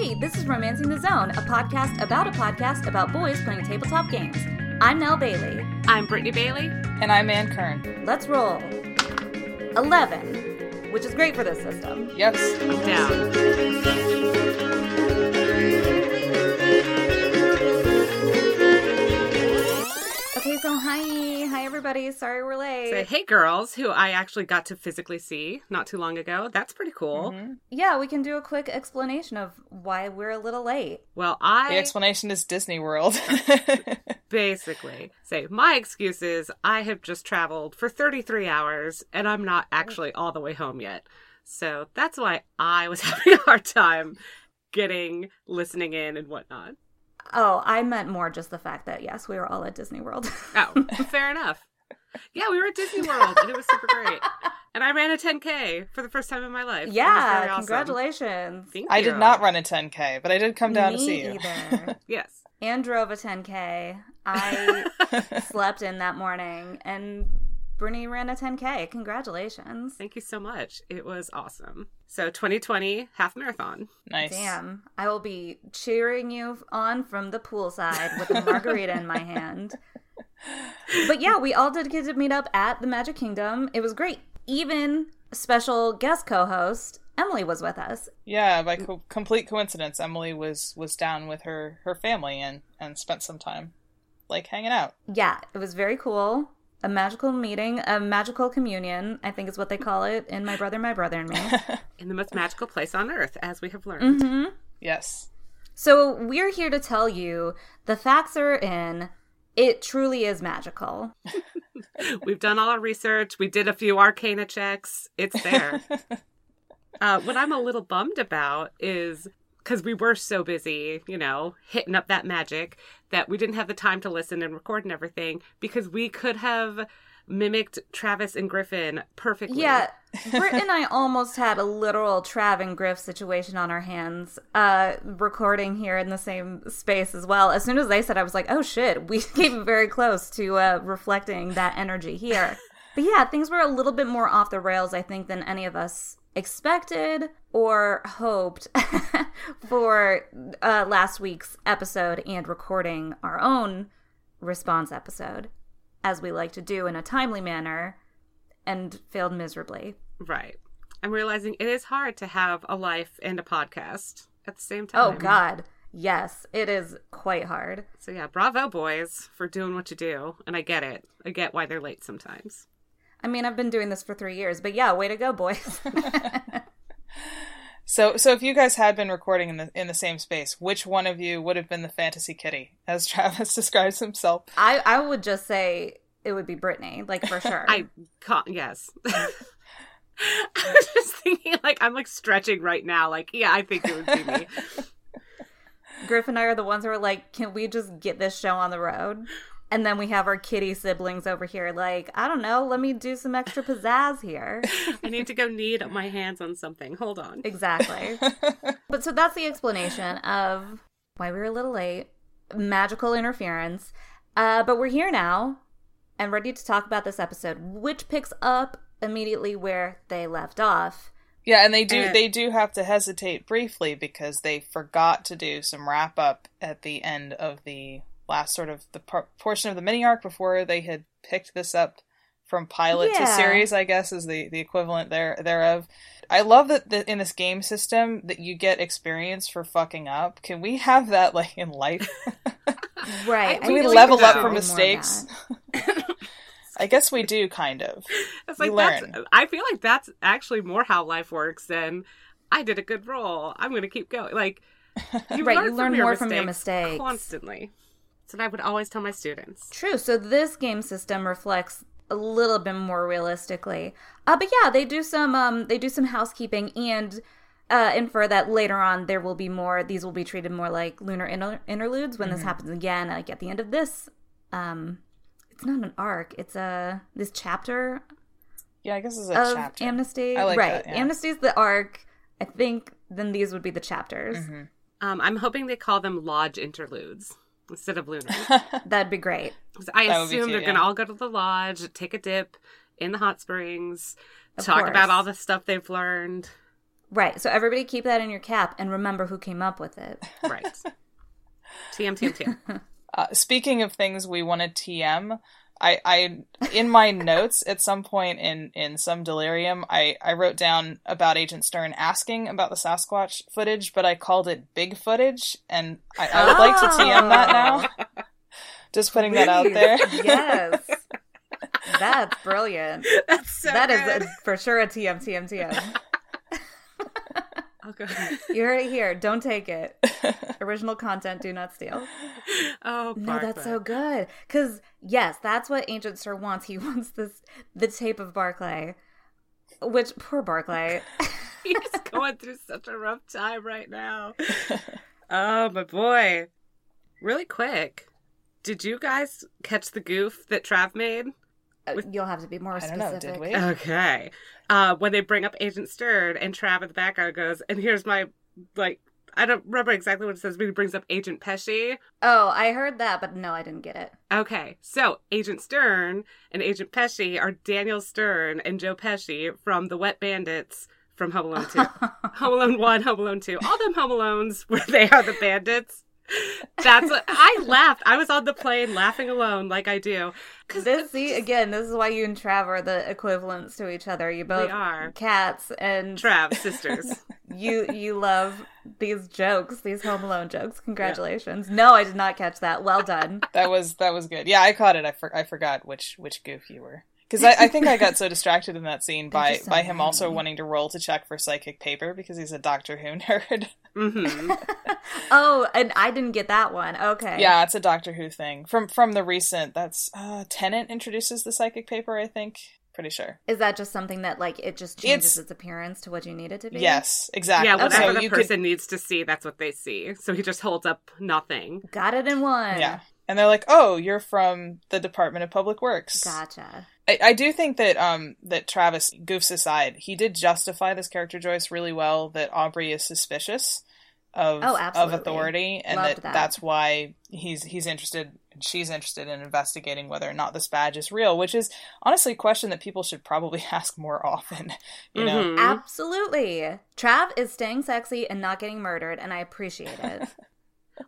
Hey, this is Romancing the Zone, a podcast about a podcast about boys playing tabletop games. I'm Nell Bailey. I'm Brittany Bailey. And I'm Ann Kern. Let's roll. 11, which is great for this system. Yes. Down. So hi. Hi, everybody. Sorry we're late. Say, hey, girls, who I actually got to physically see not too long ago. That's pretty cool. Mm-hmm. Yeah, we can do a quick explanation of why we're a little late. Well, I. The I explanation is Disney World. basically say my excuse is I have just traveled for 33 hours and I'm not oh. actually all the way home yet. So that's why I was having a hard time getting listening in and whatnot. Oh, I meant more just the fact that, yes, we were all at Disney World. Oh, fair enough. Yeah, we were at Disney World and it was super great. And I ran a 10K for the first time in my life. Yeah, awesome. congratulations. Thank I you. did not run a 10K, but I did come down Me to see you. either. Yes. and drove a 10K. I slept in that morning, and Brittany ran a 10K. Congratulations. Thank you so much. It was awesome. So 2020 half marathon. nice. Damn. I will be cheering you on from the poolside with a margarita in my hand. But yeah, we all did get to meet up at the Magic Kingdom. It was great. Even special guest co-host Emily was with us. Yeah, by co- complete coincidence, Emily was was down with her her family and and spent some time like hanging out. Yeah, it was very cool. A magical meeting, a magical communion, I think is what they call it in My Brother, My Brother and Me. In the most magical place on earth, as we have learned. hmm Yes. So we're here to tell you the facts are in. It truly is magical. We've done all our research. We did a few arcana checks. It's there. uh, what I'm a little bummed about is because we were so busy, you know, hitting up that magic that we didn't have the time to listen and record and everything because we could have mimicked Travis and Griffin perfectly. Yeah, Britt and I almost had a literal Trav and Griff situation on our hands, uh, recording here in the same space as well. As soon as they said, I was like, oh shit, we came very close to uh, reflecting that energy here. But yeah, things were a little bit more off the rails, I think, than any of us expected or hoped for uh, last week's episode and recording our own response episode, as we like to do in a timely manner, and failed miserably. Right. I'm realizing it is hard to have a life and a podcast at the same time. Oh. God. Yes, it is quite hard. So yeah, bravo boys for doing what you do. And I get it. I get why they're late sometimes. I mean, I've been doing this for three years, but yeah, way to go, boys. So so if you guys had been recording in the in the same space, which one of you would have been the fantasy kitty, as Travis describes himself? I, I would just say it would be Brittany, like for sure. I can't, yes. I was just thinking, like, I'm like stretching right now. Like, yeah, I think it would be me. Griff and I are the ones who are like, can we just get this show on the road? And then we have our kitty siblings over here, like, I don't know, let me do some extra pizzazz here. I need to go knead my hands on something. Hold on. Exactly. but so that's the explanation of why we were a little late. Magical interference. Uh, but we're here now and ready to talk about this episode, which picks up immediately where they left off. Yeah, and they do Uh, they do have to hesitate briefly because they forgot to do some wrap up at the end of the last sort of the por- portion of the mini arc before they had picked this up from pilot to series. I guess is the the equivalent there thereof. I love that the, in this game system that you get experience for fucking up. Can we have that like in life? Right. Can we feel level like up for mistakes? I guess we do kind of. It's like, learn. that's, I feel like that's actually more how life works than I did a good roll. I'm going to keep going. Like, you Right, learn, you learn from your more from your mistakes mistakes. Constantly. That's what I would always tell my students. True. So this game system reflects a little bit more realistically. Uh, but yeah, they do some um they do some housekeeping and uh, infer that later on there will be more. These will be treated more like lunar inter- interludes when this happens again. Like at the end of this, um, it's not an arc. It's a this chapter Yeah, I guess it's a of chapter. Amnesty. I like right, that, yeah. Amnesty's the arc. I think then these would be the chapters. Mm-hmm. Um, I'm hoping they call them lodge interludes instead of lunar. That'd be great. 'Cause I That assume cute, they're gonna all go to the lodge, take a dip in the hot springs, Of talk course. about all the stuff they've learned. Right. So everybody keep that in your cap and remember who came up with it. Right. TM, TM, TM. Uh, speaking of things we want to TM, I, I in my notes at some point in in some delirium, I I wrote down about Agent Stern asking about the Sasquatch footage, but I called it big footage, and I, I would like to ah. TM that now. Just putting that out there. yes. That's brilliant. That's so That is good. a, for sure a TM, TM, TM. God. You heard it here. Don't take it. Original content, do not steal. Oh, No, that's so good. Because yes, that's what Agent Sir wants. He wants this the tape of Barclay, which poor Barclay. He's going through such a rough time right now. Oh, my boy. Really quick. Did you guys catch the goof that Trav made? Uh, You'll have to be more I don't specific. know. Did we? Okay. Uh, when they bring up Agent Stern and Trav in the background goes, and here's my, like, I don't remember exactly what it says, but he brings up Agent Pesci. Oh, I heard that, but no, I didn't get it. Okay, so Agent Stern and Agent Pesci are Daniel Stern and Joe Pesci from the Wet Bandits from Home Alone 2. Home Alone 1, Home Alone 2. All them Home Alones where they are the bandits. That's what I laughed. I was on the plane laughing alone like I do. Cause This see again. This is why you and Trav are the equivalents to each other. You both are. cats, and Trav, sisters. you you love these jokes, these Home Alone jokes. Congratulations. No, I did not catch that. Well done. That was that was good. Yeah, I caught it. I, for, I forgot which which goof you were because I, I think I got so distracted in that scene by so by him also wanting to roll to check for psychic paper because he's a Doctor Who nerd. hmm Oh, and I didn't get that one. Okay. yeah, it's a Doctor Who thing from from the recent. That's uh, Tennant introduces the psychic paper. I think pretty sure. Is that just something that like it just changes It's- its, appearance to what you need it to be? Yes, exactly. Yeah, whatever So the you person needs to see, that's what they see. So he just holds up nothing. Got it in one. yeah. And they're like, "Oh, you're from the Department of Public Works." Gotcha. I, I do think that um that Travis goofs aside, he did justify this character Joyce really well. That Aubrey is suspicious of Oh, of authority, and that, that. that's why he's he's interested. and She's interested in investigating whether or not this badge is real, which is honestly a question that people should probably ask more often. You know, Mhm. Absolutely. Trav is staying sexy and not getting murdered, and I appreciate it.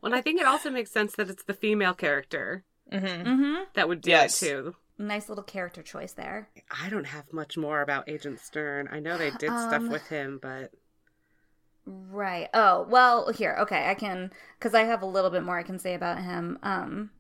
Well, I think it also makes sense that it's the female character hmm mm-hmm. that would do Yes. it too. Nice little character choice there. I don't have much more about Agent Stern. I know they did stuff Um, with him, but Right. Oh, well, here. Okay, I can cuz I have a little bit more I can say about him. Um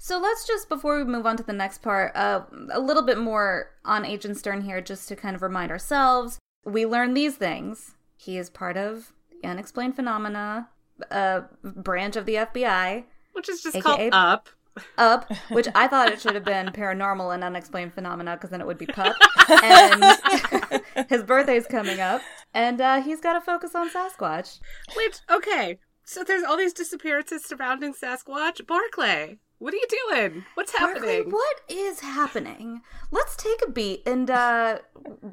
So let's just before we move on to the next part, uh a little bit more on Agent Stern here just to kind of remind ourselves. We learn these things. He is part of the unexplained phenomena uh branch of the FBI. which is just AKA called Up. Up, which I thought it should have been paranormal and unexplained phenomena because then it would be pup. And his birthday's coming up, and uh, he's got to focus on Sasquatch. Which okay, so there's all these disappearances surrounding Sasquatch. Barclay, what are you doing? What's Barclay, happening? what is happening? Let's take a beat and uh,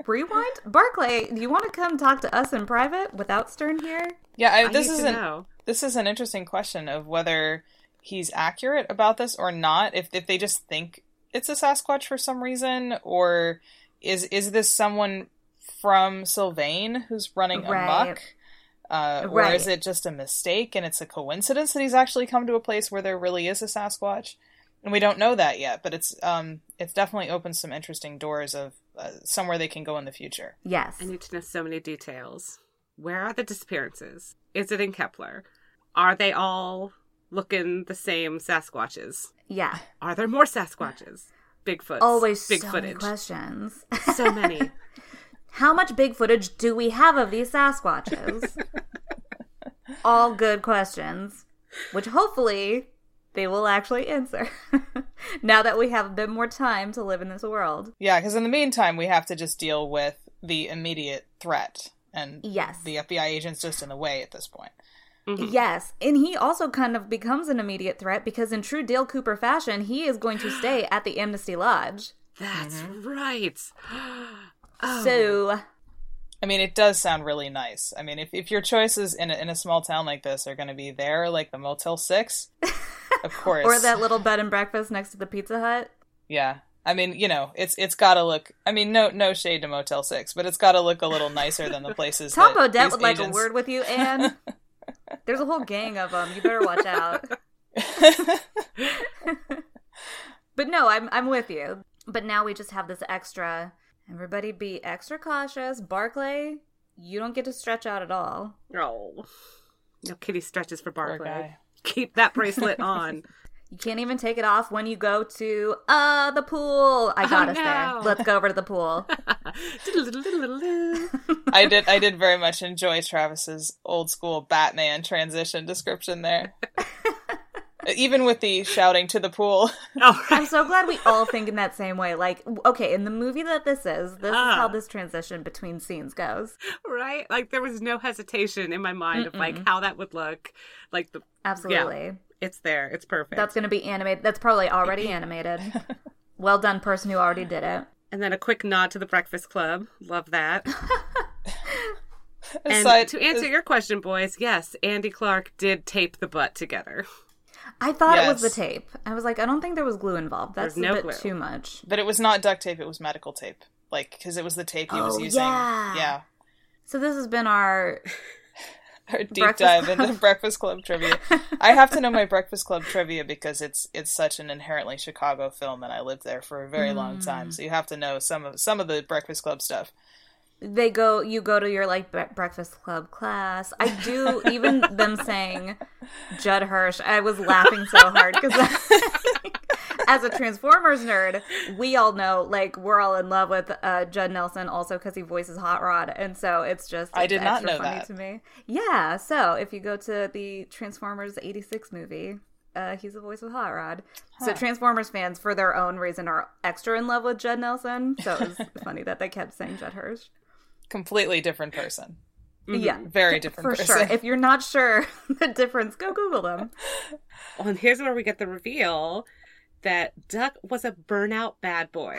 rewind. Barclay, do you want to come talk to us in private without Stern here? yeah. I, I this need is an know. this is an interesting question of whether he's accurate about this or not. If if they just think it's a Sasquatch for some reason, or is is this someone from Sylvain who's running Right. amok? Uh, or is it just a mistake and it's a coincidence that he's actually come to a place where there really is a Sasquatch? And we don't know that yet, but it's um it's definitely opened some interesting doors of uh, somewhere they can go in the future. Yes. I need to know so many details. Where are the disappearances? Is it in Kepler? Are they all looking the same Sasquatches? Yeah. Are there more Sasquatches? Bigfoot. Always big so many footage. questions. So many. How much big footage do we have of these Sasquatches? All good questions, which hopefully they will actually answer now that we have a bit more time to live in this world. Yeah, because in the meantime, we have to just deal with the immediate threat, and Yes. the FBI agent's just in the way at this point. Mhm. Yes, and he also kind of becomes an immediate threat because, in true Dale Cooper fashion, he is going to stay at the Amnesty Lodge. That's right. Oh. So, I mean, it does sound really nice. I mean, if, if your choices in a, in a small town like this are going to be there, like the Motel 6, of course. or that little bed and breakfast next to the Pizza Hut. Yeah. I mean, you know, it's it's got to look. I mean, no no shade to Motel Six, but it's got to look a little nicer than the places. Tom that Bodett these would like a word with you, Ann. There's a whole gang of them. You better watch out. But no, I'm I'm with you. But now we just have this extra. Everybody be extra cautious. Barclay, you don't get to stretch out at all. Oh. No kitty stretches for Barclay. Keep that bracelet on. You can't even take it off when you go to uh the pool. I got us no. there. Let's go over to the pool. I did I did very much enjoy Travis's old school Batman transition description there. Even with the shouting to the pool. oh, I'm so glad we all think in that same way. Like, okay, in the movie that this is, this Ah. is how this transition between scenes goes. right? Like there was no hesitation in my mind of like how that would look. Like the Absolutely. It's there. It's perfect. That's going to be animated. That's probably already animated. well done, person who already did it. and then a quick nod to the Breakfast Club. Love that. And Aside- to answer your question, boys, yes, Andy Clark did tape the butt together. I thought it was the tape. I was like, I don't think there was glue involved. That's There's a bit glue. too much. but it was not duct tape, it was medical tape. Like, because it was the tape he was Oh, using. yeah. Yeah. So this has been our Our deep Breakfast dive Club. into Breakfast Club trivia. I have to know my Breakfast Club trivia because it's it's such an inherently Chicago film, and I lived there for a very long Mm. time. So you have to know some of some of the Breakfast Club stuff. they go you go to your like bre- breakfast club class i do even them saying judd hirsch i was laughing so hard because as a transformers nerd we all know like we're all in love with uh, judd nelson also because he voices hot rod and so it's just I it's did not extra know funny that. to me yeah so if you go to the transformers 86 movie uh, he's the voice of Hot Rod. So Transformers fans, for their own reason, are extra in love with Judd Nelson. So it was funny that they kept saying Judd Hirsch. Completely different person. Yeah, Very different for person. sure. If you're not sure the difference, go Google them. Well, and here's where we get the reveal that Duck was a burnout bad boy.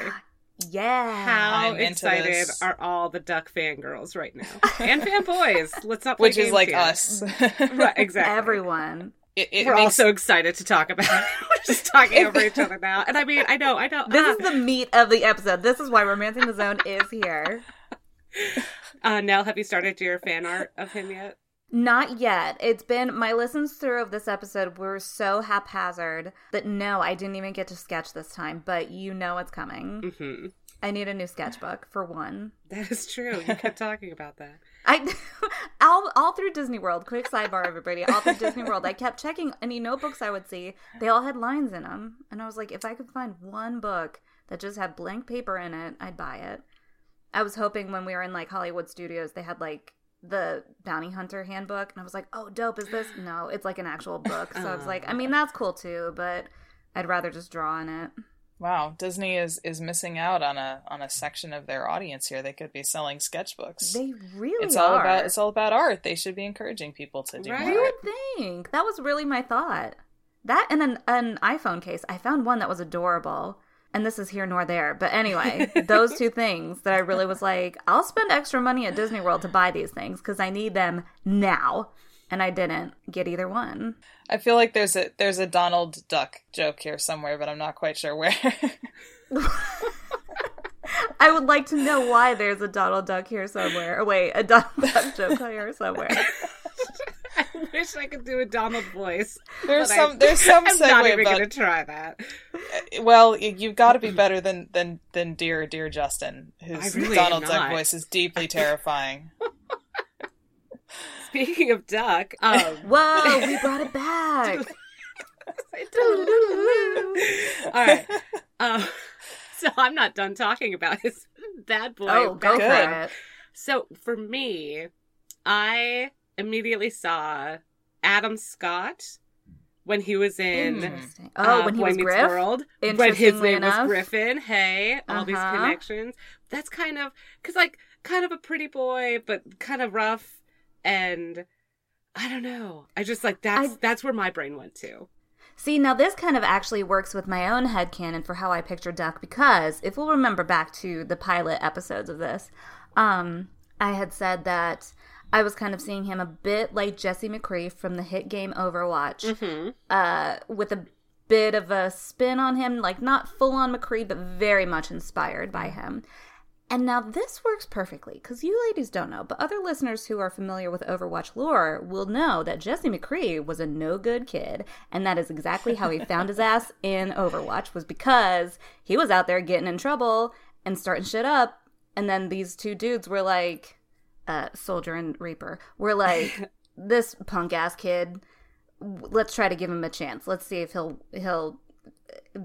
Yeah. How I'm excited are all the Duck fangirls right now? and fanboys. Let's not Which is like here. us. Right, exactly. Everyone. it, it We're all so excited to talk about it. We're just talking over each other now. And I mean, I know, I know. This ah, is the meat of the episode. This is why Romancing the Zone is here. uh, Nell, have you started your fan art of him yet? Not yet. It's been my listens through of this episode were so haphazard that no, I didn't even get to sketch this time, but you know it's coming. hmm I need a new sketchbook for one. That is true. You kept talking about that. I all all through Disney World. Quick sidebar, everybody. All through Disney World, I kept checking any notebooks I would see. They all had lines in them, and I was like, if I could find one book that just had blank paper in it, I'd buy it. I was hoping when we were in like Hollywood Studios, they had like the bounty hunter handbook, and I was like, oh, dope. Is this? No, it's like an actual book. So I was like, I mean, that's cool too, but I'd rather just draw in it. wow. Disney is is missing out on a on a section of their audience here. They could be selling sketchbooks. They really it's are. all about it's all about art. They should be encouraging people to do Right. You would think that was really my thought. That and an, an iPhone case. I found one that was adorable. And this is here nor there. But anyway, those two things that I really was like, I'll spend extra money at Disney World to buy these things because I need them now. And I didn't get either one. I feel like there's a there's a Donald Duck joke here somewhere, but I'm not quite sure where. I would like to know why there's a Donald Duck here somewhere. Oh, wait, a Donald Duck joke here somewhere. I wish I could do a Donald voice. there's but I- some there's some I'm not segue even going to try that. well, you've got to be better than than than dear dear Justin, whose really Donald Duck voice is deeply terrifying. Speaking of Duck, um, Whoa, we brought it back. all right. Um, so I'm not done talking about his bad boy. Oh, go for it. So for me, I immediately saw Adam Scott when he was in Oh, uh, when he Boy was Meets Griff? World. When his name enough. was Griffin. Hey, all these Uh-huh. connections. That's kind of because like kind of a pretty boy, but kind of rough, and I don't know. I just like that's I- that's where my brain went to. See, now this kind of actually works with my own head headcanon for how I picture Duck because if we'll remember back to the pilot episodes of this, um, I had said that I was kind of seeing him a bit like Jesse McCree from the hit game Overwatch, hmm uh, with a bit of a spin on him, like not full on McCree, but very much inspired by him. And now this works perfectly because you ladies don't know, but other listeners who are familiar with Overwatch lore will know that Jesse McCree was a no good kid, and that is exactly how he found his ass in Overwatch was because he was out there getting in trouble and starting shit up, and then these two dudes were like, uh, Soldier and Reaper, were like, this punk ass kid, let's try to give him a chance. Let's see if he'll he'll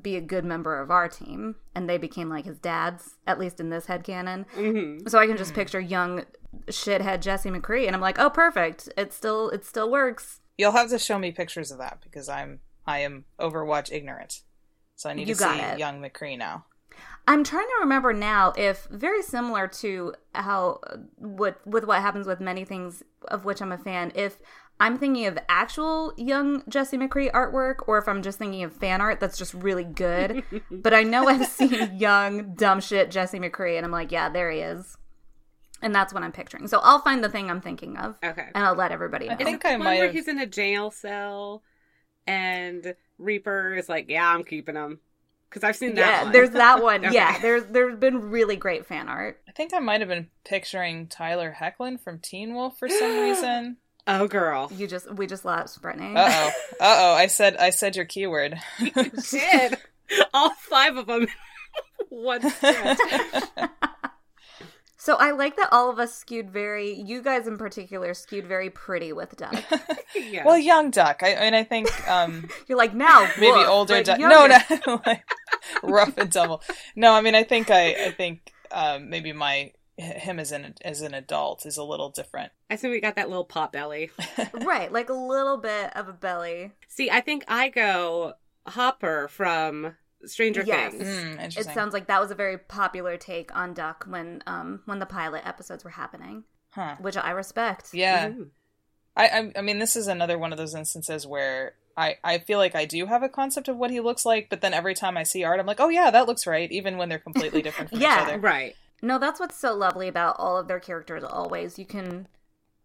be a good member of our team and they became like his dads at least in this head canon Mm-hmm. so i can just picture young shithead jesse mccree and i'm like oh perfect it still it still works You'll have to show me pictures of that because I'm I am Overwatch ignorant. So I need You to see it. young McCree now. I'm trying to remember now if very similar to how with with what happens with many things of which i'm a fan if i'm thinking of actual young jesse mccree artwork or if i'm just thinking of fan art that's just really good. But i know i've seen young dumb shit jesse mccree and i'm like yeah there he is. And that's what i'm picturing. So i'll find the thing i'm thinking of Okay. and i'll let everybody know. I think I might have- he's in a jail cell and Reaper is like, "Yeah, I'm keeping him," because I've seen that. yeah one. there's that one Okay. yeah there's there's been really great fan art I think I might have been picturing Tyler Hoechlin from Teen Wolf for some reason. oh, girl. you just we just lost brittany Uh oh. Uh oh. I said I said your keyword. Did all five of them? One stretch. So I like that all of us skewed very, you guys in particular, skewed very pretty with Duck. yeah. well, young Duck. I, I mean, I think um, You're like now maybe woof, older Duck. No, no, like, rough and tumble. No, I mean, I think I, I think um, maybe my him as an as an adult is a little different. I see we got that little pot belly. right, like a little bit of a belly. See, I think I go Hopper from Stranger Yes. Things. Mm, It sounds like that was a very popular take on Duck when um when the pilot episodes were happening, huh. which I respect. Yeah. Mm. I, I I mean, this is another one of those instances where I, I feel like I do have a concept of what he looks like, but then every time I see art, I'm like, oh yeah, that looks right, even when they're completely different from Yeah. each other. Right. No, that's what's so lovely about all of their characters. Always, you can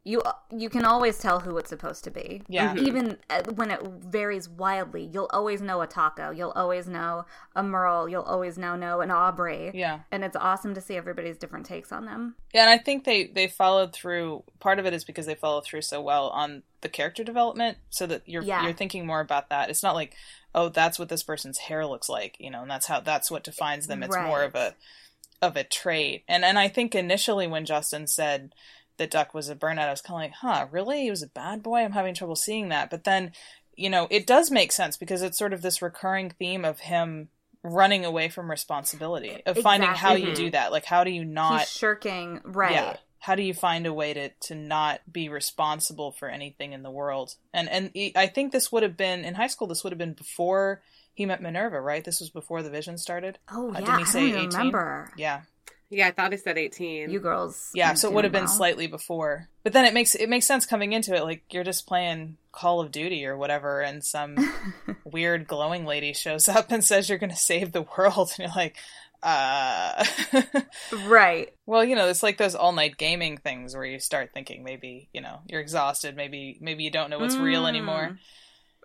you you can always tell who it's supposed to be. Yeah. Mhm. Even uh, when it varies wildly, you'll always know a Taako. You'll always know a Merle. You'll always know know an Aubrey. Yeah. And it's awesome to see everybody's different takes on them. Yeah, and I think they they followed through. Part of it is because they followed through so well on the character development, so that you're Yeah. you're thinking more about that. It's not like, oh, that's what this person's hair looks like, you know, and that's how that's what defines them. It's more of a of a trait. And and I think initially when Justin said that Duck was a burnout, I was kind of like, huh, really? He was a bad boy. I'm having trouble seeing that. But then, you know, it does make sense because it's sort of this recurring theme of him running away from responsibility of finding how you do that like how do you not He's shirking, right? yeah. How do you find a way to to not be responsible for anything in the world? And and I think this would have been in high school. This would have been before he met Minerva, right? This was before the Vision started. Oh Uh, yeah, didn't he I say don't even 18? remember. Yeah, Yeah, I thought he said 18. You girls, yeah. So it would have doing been well. slightly before. But then it makes it makes sense coming into it. Like you're just playing Call of Duty or whatever, and some weird glowing lady shows up and says you're going to save the world, and you're like, uh. right. Well, you know, it's like those all night gaming things where you start thinking maybe, you know, you're exhausted, maybe maybe you don't know what's real Mm. anymore.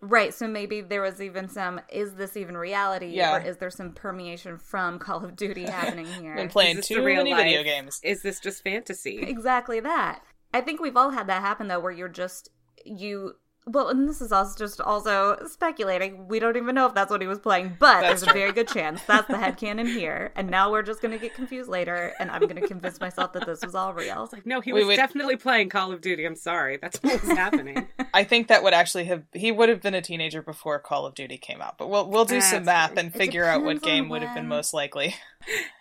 Right, so maybe there was even some is this even reality Yeah. or is there some permeation from Call of Duty happening here? Been playing this too real many life? video games. Is this just fantasy? Exactly that. I think we've all had that happen though, where you're just you. Well, and this is also just also speculating. We don't even know if that's what he was playing, but That's there's a very good chance that's the headcanon here. And now we're just gonna get confused later, and I'm gonna convince myself that this was all real. Like, no, he We was would- definitely playing Call of Duty. I'm sorry. That's what was happening. I think that would actually have he would have been a teenager before Call of Duty came out. But we'll we'll do some That's math and figure out what game would have been most likely.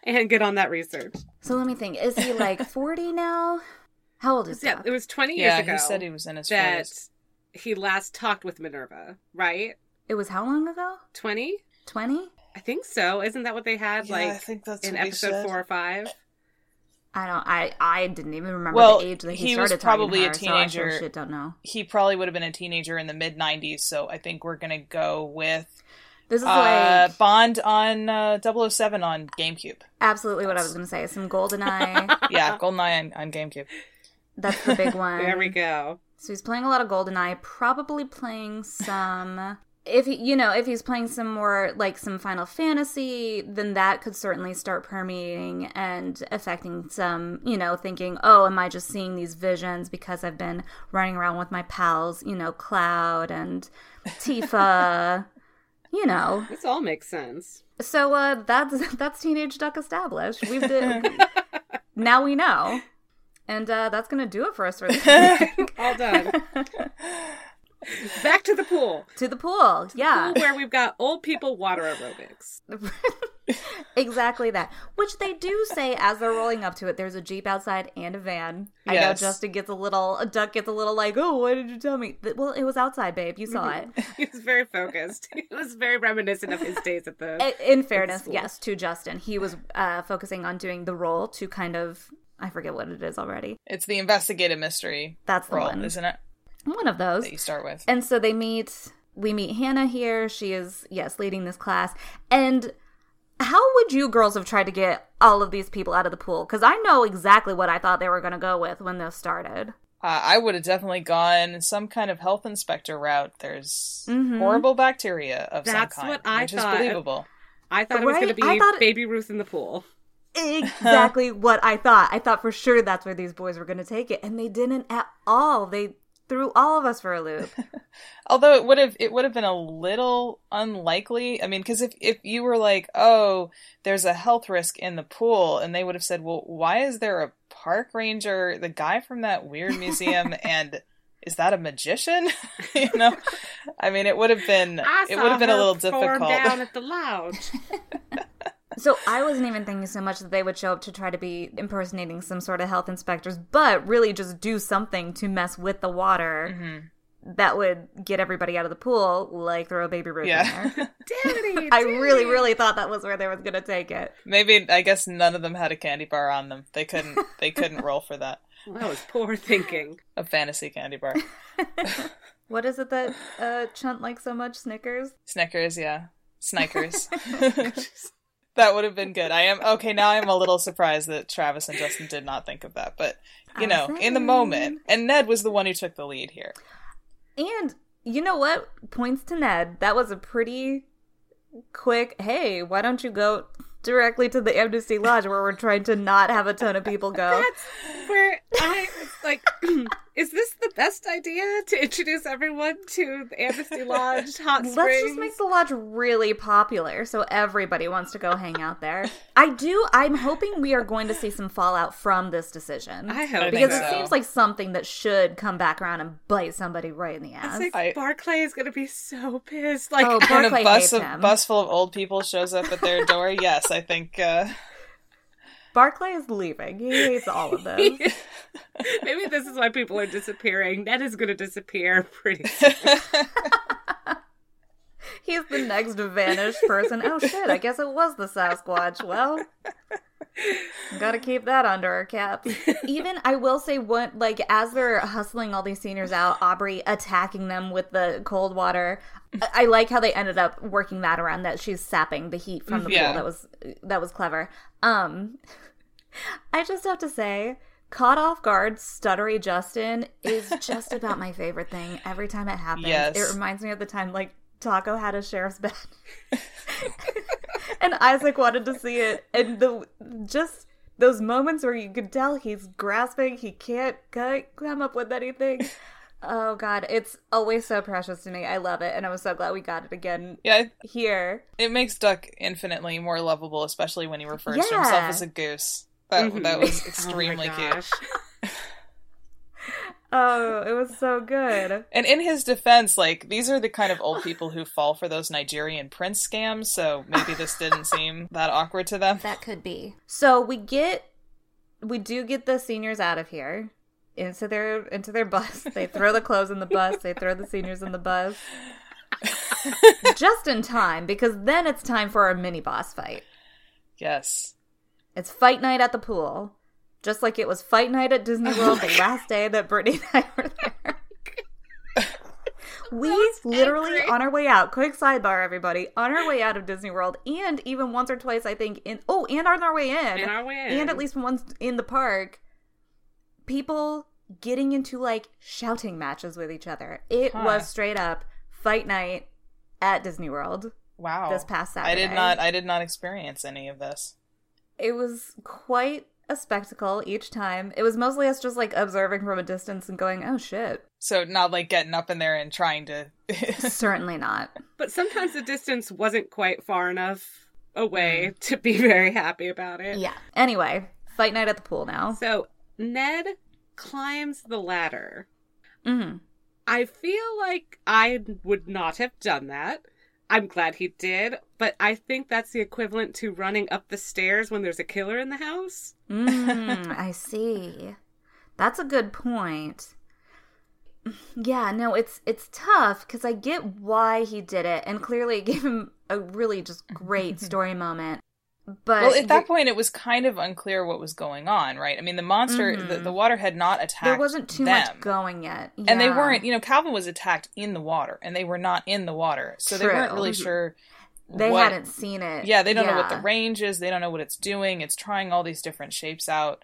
and get on that research. So let me think. Is he like 40 now? How old is he? Yeah, it was 20 years Yeah, ago he said he was in his that 40s. He last talked with Minerva, right? It was how long ago? 20? 20? I think so. Isn't that what they had Yeah, I think that's in episode said. 4 or 5? I don't. I I didn't even remember Well, the age that he, he was started probably talking to a her, so I sure shit don't know. He probably would have been a teenager in the mid 90s, so I think we're going to go with This is uh, like Bond on uh, 007 on GameCube. absolutely what I was going to say. Some GoldenEye. Yeah, GoldenEye on, on GameCube. That's the big one. There we go. So he's playing a lot of GoldenEye, probably playing some. if he, you know if he's playing some more like some final fantasy then that could certainly start permeating and affecting some you know thinking oh am i just seeing these visions because i've been running around with my pals you know cloud and tifa you know This all makes sense. so uh that's that's teenage duck established we've did, now we know and uh that's gonna do it for us for this week. All done. Back to the pool. to the pool yeah Pool where we've got old people water aerobics. exactly that. Which they do say as they're rolling up to it. There's a jeep outside and a van. I know Justin gets a little, a duck gets a little like, oh, why did you tell me? Well, it was outside, babe. You saw it. He was very focused. He was very reminiscent of his days at the. In fairness, school. yes, to Justin, he was uh, focusing on doing the role to kind of, I forget what it is already. It's the investigative mystery That's the role, one. isn't it? One of those. That you start with. And so they meet. We meet Hannah here. She is yes leading this class. And how would you girls have tried to get all of these people out of the pool? Because I know exactly what I thought they were going to go with when this started. Uh, I would have definitely gone some kind of health inspector route. There's Mhm. horrible bacteria of That's some kind, That's what I which thought. is believable. I thought it was going to be thought Baby Ruth in the pool. Exactly what I thought. I thought for sure that's where these boys were going to take it, and they didn't at all. They threw all of us for a loop. Although it would have it would have been a little unlikely. I mean, because if if you were like, oh, there's a health risk in the pool, and they would have said, well, why is there a park ranger, the guy from that weird museum, and is that a magician? you know, I mean, it would have been it would have been a little difficult. down at the lounge. So I wasn't even thinking so much that they would show up to try to be impersonating some sort of health inspectors, but really just do something to mess with the water Mm-hmm. that would get everybody out of the pool, like throw a baby Ruth in yeah, there. Danny, I really, really thought that was where they was gonna take it. maybe I guess none of them had a candy bar on them. They couldn't they couldn't roll for that. That was poor thinking. A fantasy candy bar. What is it that uh, Chunt likes so much? Snickers. Snickers, yeah. Snikers. That would have been good. I am okay, now I'm a little surprised that Travis and Justin did not think of that. But you I'm know, in the moment. And Ned was the one who took the lead here. And you know what? Points to Ned. That was a pretty quick, hey, why don't you go directly to the Amnesty Lodge where we're trying to not have a ton of people go? That's where I was like, is this the best idea to introduce everyone to the Amnesty Lodge Hot Springs? Let's just make the lodge really popular so everybody wants to go hang out there. I do, I'm hoping we are going to see some fallout from this decision. I hope I because think it so. seems like something that should come back around and bite somebody right in the ass. It's like I- Barclay is gonna be so pissed. Like, Oh, When a bus hates of him. bus full of old people shows up at their door, yes, I think uh Barclay is leaving. He hates all of this. maybe this is why people are disappearing. Ned is gonna disappear pretty soon. He's the next vanished person. Oh shit, I guess it was the Sasquatch. Well, gotta keep that under our cap. Even, I will say, what, like, as they're hustling all these seniors out, Aubrey attacking them with the cold water. I- I like how they ended up working that around that she's sapping the heat from the Yeah. pool. That was that was clever. Um I just have to say, caught off guard, stuttery Justin is just about my favorite thing every time it happens. Yes. It reminds me of the time like Taako had a sheriff's badge. and Isaac wanted to see it. And the just those moments where you could tell he's grasping, he can't come up with anything. Oh god, it's always so precious to me. I love it, and I was so glad we got it again Yeah, here. it makes Duck infinitely more lovable, especially when he refers to himself as a goose. That Mhm. that was Oh extremely cute. Gosh. Oh, it was so good. And in his defense, like these are the kind of old people who fall for those Nigerian prince scams, so maybe this didn't seem that awkward to them. That could be. So we get we do get the seniors out of here into their into their bus. They throw the clothes in the bus, they throw the seniors in the bus. Just in time because then it's time for our mini boss fight. Yes. It's fight night at the pool. Just like it was fight night at Disney World the oh last day that Brittany and I were there. Oh we literally angry. on our way out. Quick sidebar, everybody. On our way out of Disney World, and even once or twice, I think in oh, and on our way in, In our way in. and at least once in the park, people getting into like shouting matches with each other. It Huh. was straight up fight night at Disney World Wow. this past Saturday. I did not I did not experience any of this. It was quite a spectacle each time. It was mostly us just like observing from a distance and going, "Oh shit." So not like getting up in there and trying to Certainly not. But sometimes the distance wasn't quite far enough away to be very happy about it. Yeah. Anyway, fight night at the pool now. So Ned climbs the ladder. hmm I feel like I would not have done that. I'm glad he did, but I think that's the equivalent to running up the stairs when there's a killer in the house. Mm, I see. That's a good point. Yeah, no, it's it's tough because I get why he did it, and clearly it gave him a really just great story moment. But Well, at that point it was kind of unclear what was going on, right? I mean, the monster the, the water had not attacked there wasn't too them. much going yet, And they weren't, you know, Calvin was attacked in the water and they were not in the water. So they weren't really sure They what- hadn't seen it. Yeah, they don't know what the range is. They don't know what it's doing. It's trying all these different shapes out,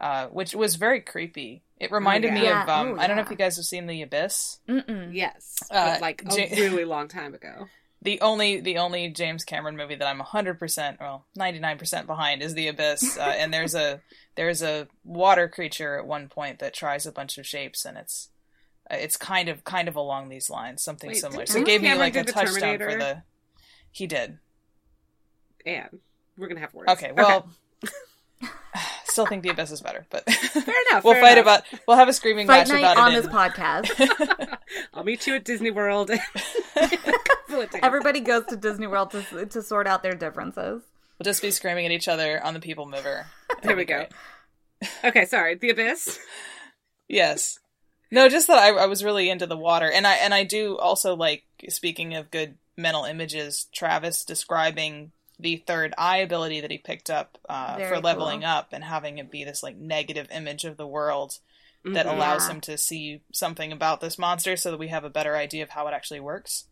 uh, which was very creepy. It reminded me yeah. of um, Oh, I don't know if you guys have seen The Abyss. Mm-mm. Yes, Uh, but like a really long time ago. The only the only James Cameron movie that I'm 100% well 99% behind is The Abyss, uh, and there's a there's a water creature at one point that tries a bunch of shapes, and it's uh, it's kind of kind of along these lines, something Wait, similar. So it James gave me like a The touchdown for the. He did. And we're gonna have words. Okay, well, still think The Abyss is better, but fair enough. we'll fair fight enough. about. We'll have a screaming Fight match night about on it. this in- podcast. I'll meet you at Disney World. Everybody goes to Disney World to to sort out their differences. We'll just be screaming at each other on the People Mover. There we go. Okay, sorry. The Abyss. Yes. No, just that I, I was really into the water, and I and I do also like speaking of good mental images. Travis describing the third eye ability that he picked up uh, for leveling cool. up and having it be this like negative image of the world that Mhm. allows Yeah. him to see something about this monster, so that we have a better idea of how it actually works.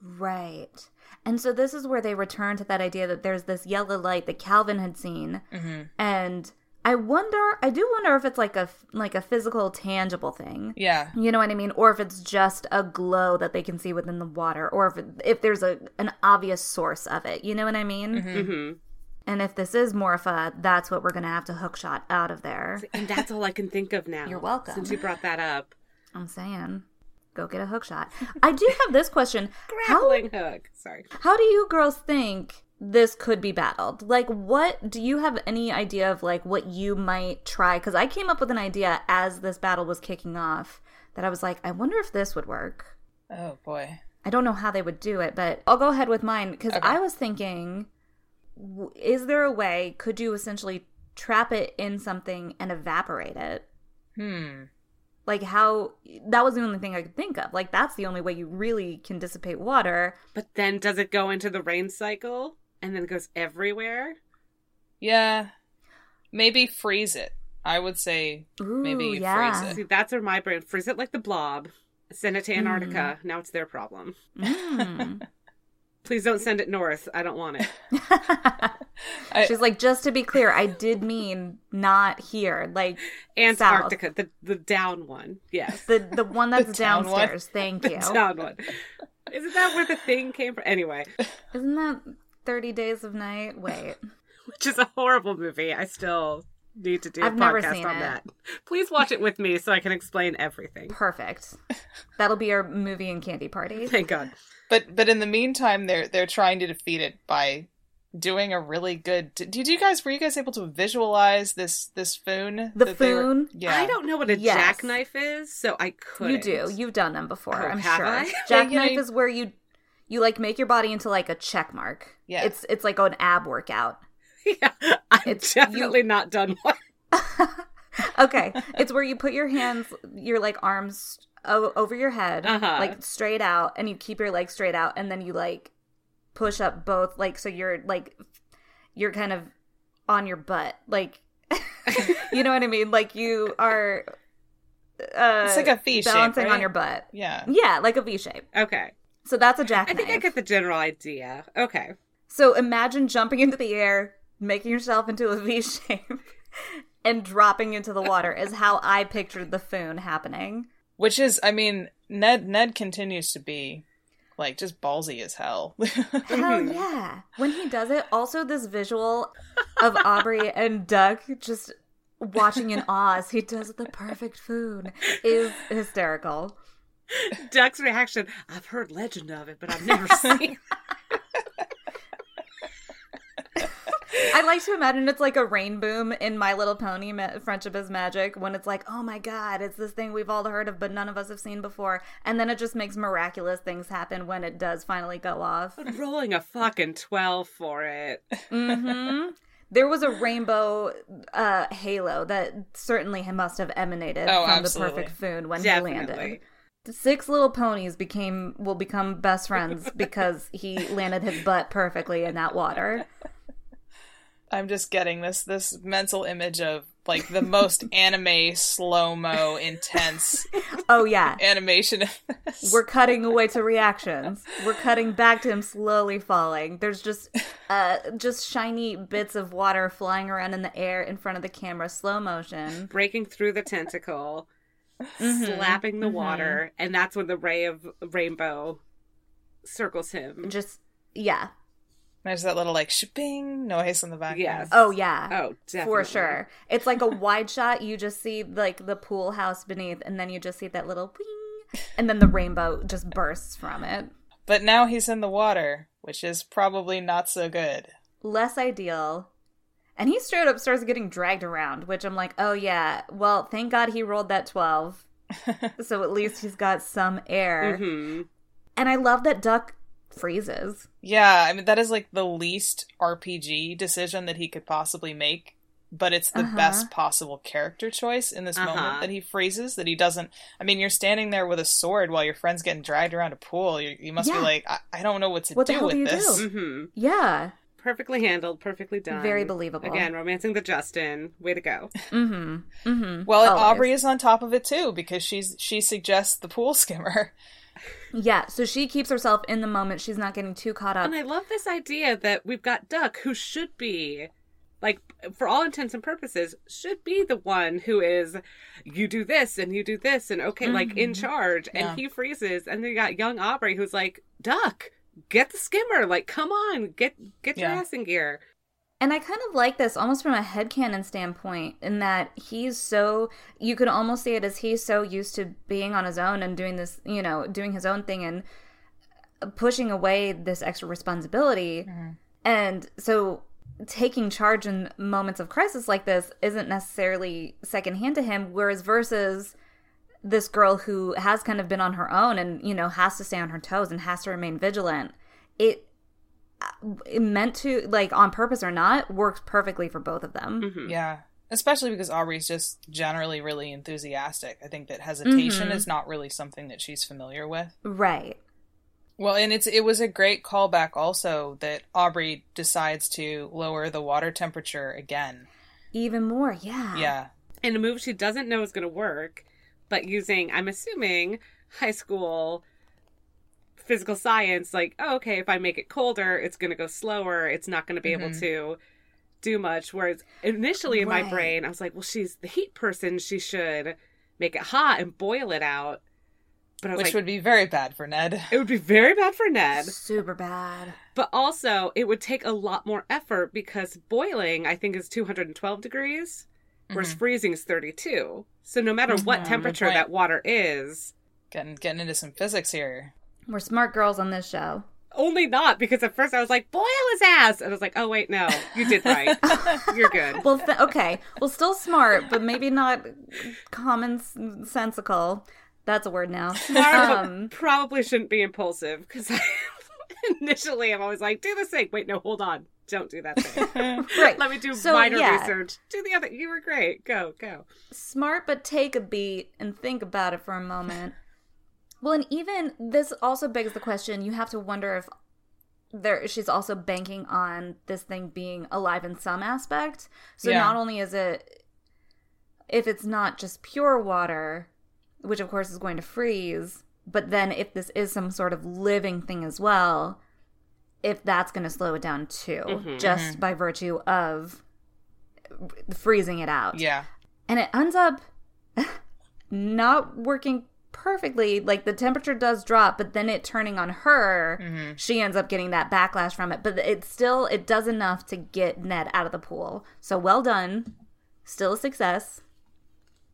Right. And so this is where they return to that idea that there's this yellow light that Calvin had seen, hmm and I wonder, I do wonder if it's like a like a physical, tangible thing. Yeah, You know what I mean, or if it's just a glow that they can see within the water, or if it, if there's a an obvious source of it. You know what I mean? Mhm. And if this is Morpha, that's what we're gonna have to hookshot out of there. And that's all I can think of now. You're welcome. Since you brought that up. I'm saying, go get a hookshot. I do have this question: How Grappling hook. Sorry. How do you girls think this could be battled? Like, what do you have any idea of like what you might try? Because I came up with an idea as this battle was kicking off that I was like, I wonder if this would work. Oh boy. I don't know how they would do it, but I'll go ahead with mine because Okay. I was thinking, w- is there a way? Could you essentially trap it in something and evaporate it? Hmm. Like how that was the only thing I could think of. Like that's the only way you really can dissipate water. But then does it go into the rain cycle and then it goes everywhere? Yeah. Maybe freeze it. I would say Ooh, Maybe you yeah. freeze it. See, that's where my brain freeze it like the blob. Send it to Antarctica. Now it's their problem. Mm. Please don't send it north. I don't want it. I- She's like, just to be clear, I did mean not here. Like Antarctica, the the down one. Yes. the the one that's The down one. downstairs. Thank The you. down one. Isn't that where the thing came from? Anyway, Isn't that Thirty Days of Night? Wait, which is a horrible movie. I still need to do a I've never podcast seen on it. that. Please watch it with me so I can explain everything. perfect. That'll be our movie and candy party. Thank God. But but in the meantime, they're they're trying to defeat it by doing a really good. Did, did you guys were you guys able to visualize this this foon? The that they were- yeah. I don't know what a Yes. jackknife is, so I could. You do. You've done them before. Oh, I'm sure. I? Jackknife Yeah, you know, is where you you like make your body into like a check mark. Yeah. It's it's like an ab workout. yeah, I've It's- definitely not done one. okay it's where you put your hands your like arms o- over your head Uh-huh. like straight out and you keep your legs straight out and then you like push up both like so you're like you're kind of on your butt like you know what i mean? Like you are uh It's like a V shape, balancing on your butt. Yeah. yeah like a v shape. Okay, so that's a jackknife I think I get the general idea. Okay, so imagine jumping into the air making yourself into a v shape and dropping into the water is how i pictured the foon happening Which is, I mean, Ned Ned continues to be like just ballsy as hell. Hell yeah. When he does it, also this visual of Aubrey and Duck just watching in awe as he does the perfect foon is hysterical. Duck's reaction, I've heard legend of it, but I've never seen I like to imagine it's like a rainboom in My Little Pony Ma- Friendship is Magic when it's like, oh my god, it's this thing we've all heard of but none of us have seen before. And then it just makes miraculous things happen when it does finally go off. I'm rolling a fucking 12 for it. hmm There was a rainbow uh, halo that certainly must have emanated Oh, from absolutely. the perfect food when he landed. The six little ponies became will become best friends because he landed his butt perfectly in that water. I'm just getting this this mental image of like the most anime slow mo intense Oh yeah. animation. We're cutting away to reactions. We're cutting back to him slowly falling. There's just uh just shiny bits of water flying around in the air in front of the camera, slow motion. Breaking through the tentacle, Mm-hmm. slapping the water, and that's when the ray of rainbow circles him. Just yeah. There's that little like shipping noise in the background. Yes. Oh yeah. Oh, definitely. For sure. It's like a wide shot. You just see like the pool house beneath, and then you just see that little wing, and then the rainbow just bursts from it. But now he's in the water, which is probably not so good. Less ideal. And he straight up starts getting dragged around, which I'm like, oh yeah. Well, thank God he rolled that 12. so at least he's got some air. hmm And I love that Duck freezes. Yeah, I mean that is like the least RPG decision that he could possibly make, but it's the Uh-huh. best possible character choice in this Uh-huh. moment that he freezes. That he doesn't. I mean, you're standing there with a sword while your friend's getting dragged around a pool. You, you must Yeah. be like, I, I don't know what to What the do hell with do you this. do? hmm Yeah. Perfectly handled, perfectly done. Very believable. Again, romancing the Justin. Way to go. Mm-hmm. Mm-hmm. Well, Always. Aubrey is on top of it too because she's she suggests the pool skimmer. Yeah, so she keeps herself in the moment. She's not getting too caught up. And I love this idea that we've got Duck, who should be, like, for all intents and purposes, should be the one who is, you do this and you do this and okay, like in mm-hmm. charge. Yeah. And he freezes. And then you got young Aubrey who's like, Duck, get the skimmer. Like, come on, get get your Yeah. ass in gear. And I kind of like this almost from a headcanon standpoint, in that he's so, you could almost see it as he's so used to being on his own and doing this, you know, doing his own thing and pushing away this extra responsibility. Mm-hmm. And so taking charge in moments of crisis like this isn't necessarily secondhand to him, whereas versus this girl who has kind of been on her own and, you know, has to stay on her toes and has to remain vigilant. It meant to like on purpose or not works perfectly for both of them Mhm. Yeah. Especially because Aubrey's just generally really enthusiastic. I think that hesitation Mhm. is not really something that she's familiar with. right Well, and it's it was a great callback also that Aubrey decides to lower the water temperature again. even more yeah Yeah. In a move she doesn't know is going to work, but using, I'm assuming, high school physical science, like, oh, okay, if I make it colder, it's going to go slower. It's not going to be able Mhm. to do much. Whereas initially in my brain, I was like, well, she's the heat person. She should make it hot and boil it out. But Which like, would be very bad for Ned. it would be very bad for Ned. super bad But also, it would take a lot more effort because boiling, I think, is 212 degrees, whereas Mhm. freezing is 32. So no matter what Mhm. temperature that water is, Getting getting into some physics here. We're smart girls on this show only not because at first I was like, boil his ass. And I was like, oh, wait, no, you did right. You're good. well th- okay well still smart but maybe not common sensical that's a word now Smart, um probably shouldn't be impulsive because initially I'm always like, do this thing. Wait, no, hold on. Don't do that thing. right Let me do So, minor yeah. research. Do the other. You were great. Go, go. smart but take a beat and think about it for a moment well and even this also begs the question you have to wonder if there she's also banking on this thing being alive in some aspect so Yeah. not only is it if it's not just pure water which of course is going to freeze but then if this is some sort of living thing as well if that's going to slow it down too Mhm. just by virtue of freezing it out Yeah. and it ends up not working perfectly. Like the temperature does drop, but then it turning on her, Mm-hmm. she ends up getting that backlash from it. But it still it does enough to get Ned out of the pool. So well done. Still a success.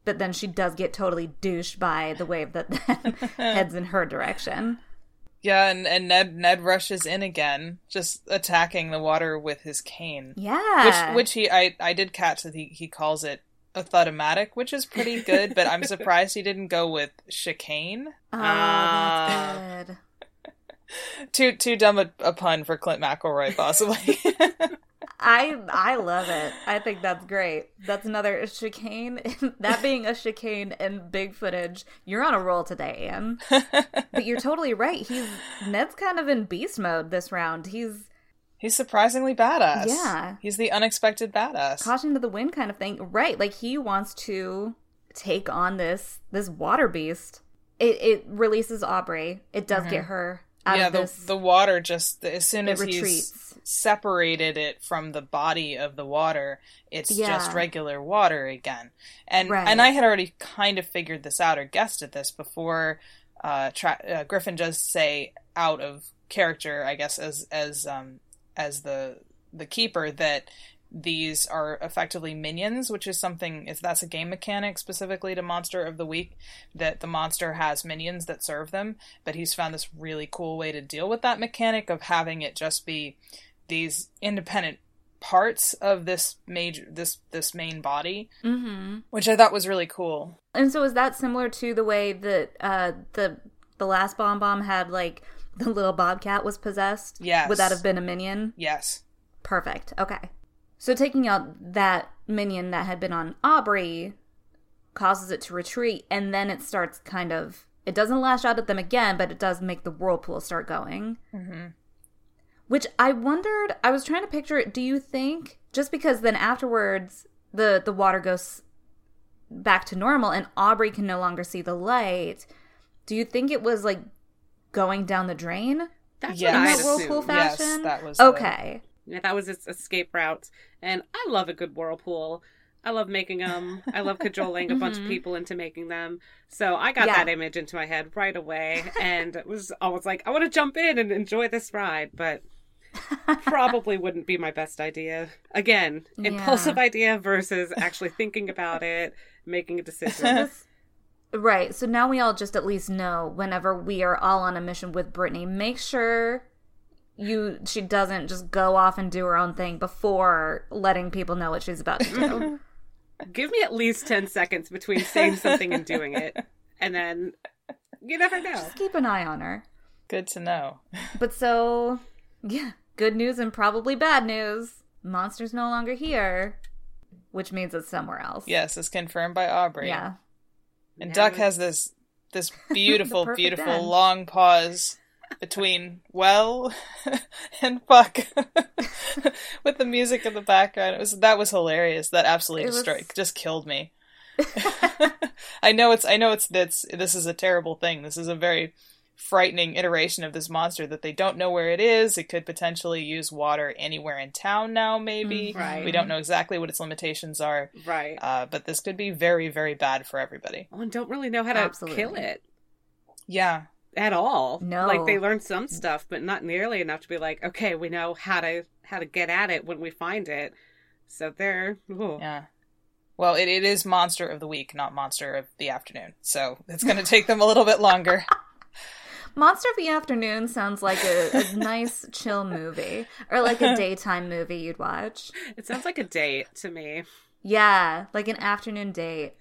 But then she does get totally douched by the wave that then heads in her direction. Yeah, and, and Ned Ned rushes in again, just attacking the water with his cane. Yeah. Which which he I, I did catch that he, he calls it a thudomatic, which is pretty good, but I'm surprised he didn't go with chicane. Oh, Ah. that's good. Too too dumb a, a pun for Clint McElroy, possibly. I I love it. I think that's great. That's another chicane. that being a chicane and big footage, you're on a roll today, Ann. but you're totally right. He's Ned's kind of in beast mode this round. He's He's surprisingly badass. Yeah. He's the unexpected badass. caution to the wind kind of thing. Right, like he wants to take on this this water beast. It it releases Aubrey. It does get her out yeah, of the, this. the water just as soon as he's retreats. separated it from the body of the water, it's Yeah. just regular water again. And Right. and I had already kind of figured this out or guessed at this before uh, tra- uh Griffin does say out of character, I guess as as um as the the keeper that these are effectively minions, which is something if that's a game mechanic specifically to Monster of the Week, that the monster has minions that serve them, but he's found this really cool way to deal with that mechanic of having it just be these independent parts of this major this this main body, mm-hmm. which I thought was really cool. And so is that similar to the way that uh the the last bomb bomb had like the little bobcat was possessed? Yes. Would that have been a minion? Yes. Perfect. Okay. So taking out that minion that had been on Aubrey causes it to retreat and then it starts kind of it doesn't lash out at them again, but it does make the whirlpool start going. Mhm. Which I wondered, I was trying to picture it. Do you think just because then afterwards the the water goes back to normal and Aubrey can no longer see the light, do you think it was like going down the drain That's Yes. what in that whirlpool assumed. Yes, fashion? that was the- okay. Yeah, that was its escape route. And I love a good whirlpool. I love making them. I love cajoling a bunch of mm-hmm. people into making them. So I got Yeah. that image into my head right away and it was always like, I want to jump in and enjoy this ride, but probably wouldn't be my best idea. Again, Yeah. impulsive idea versus actually thinking about it, making a decision. Right. So now we all just at least know whenever we are all on a mission with Brittany, make sure you she doesn't just go off and do her own thing before letting people know what she's about to do. Give me at least 10 seconds between saying something and doing it. And then you never know. just keep an eye on her. Good to know. But so yeah, good news and probably bad news. Monster's no longer here, which means it's somewhere else. Yes, it's confirmed by Aubrey. Yeah. And Now Duck has this this beautiful, beautiful end. long pause between well and fuck with the music in the background. It was that was hilarious. That absolutely was- destroyed just killed me. I know it's I know it's that's this is a terrible thing. This is a very frightening iteration of this monster that they don't know where it is. It could potentially use water anywhere in town now, maybe. Mm, Right. We don't know exactly what its limitations are. Right. Uh, but this could be very, very bad for everybody. Oh, and don't really know how to Absolutely. kill it Yeah. at all. No. like they learned some stuff, but not nearly enough to be like, okay, we know how to how to get at it when we find it. So they're ooh. Yeah. Well, it, it is monster of the week, not monster of the afternoon. So it's going to take them a little bit longer. Monster of the Afternoon sounds like a, a nice chill movie or like a daytime movie you'd watch. it sounds like a date to me. Yeah, like an afternoon date.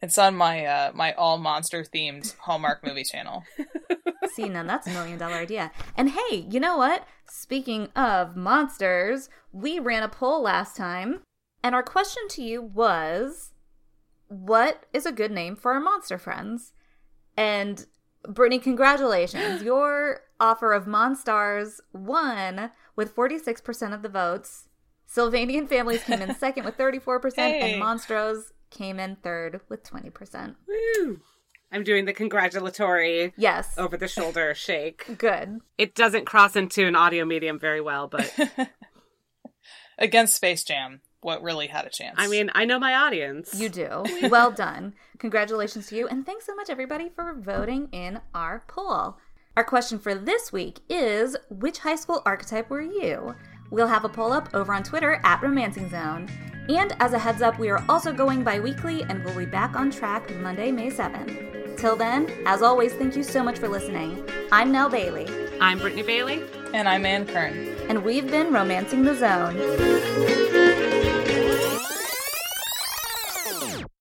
It's on my uh, my all monster themed Hallmark movie channel. See, now that's a million dollar idea. And hey, you know what? Speaking of monsters, we ran a poll last time, and our question to you was what is a good name for our monster friends? And Brittany, congratulations. Your offer of Monstars won with 46% of the votes. Sylvanian Families came in second with 34%, Hey. and Monstros came in third with 20%. Woo! I'm doing the congratulatory Yes, over the shoulder shake. good. It doesn't cross into an audio medium very well, but Against Space Jam. What really had a chance. I mean, I know my audience. You do. well done. Congratulations to you, and thanks so much, everybody, for voting in our poll. Our question for this week is Which high school archetype were you? We'll have a poll up over on Twitter at Romancing Zone. And as a heads up, we are also going bi weekly and we'll be back on track Monday, May 7th. Till then, as always, thank you so much for listening. I'm Nell Bailey. I'm Brittany Bailey. and I'm Ann Kern. And we've been Romancing the Zone.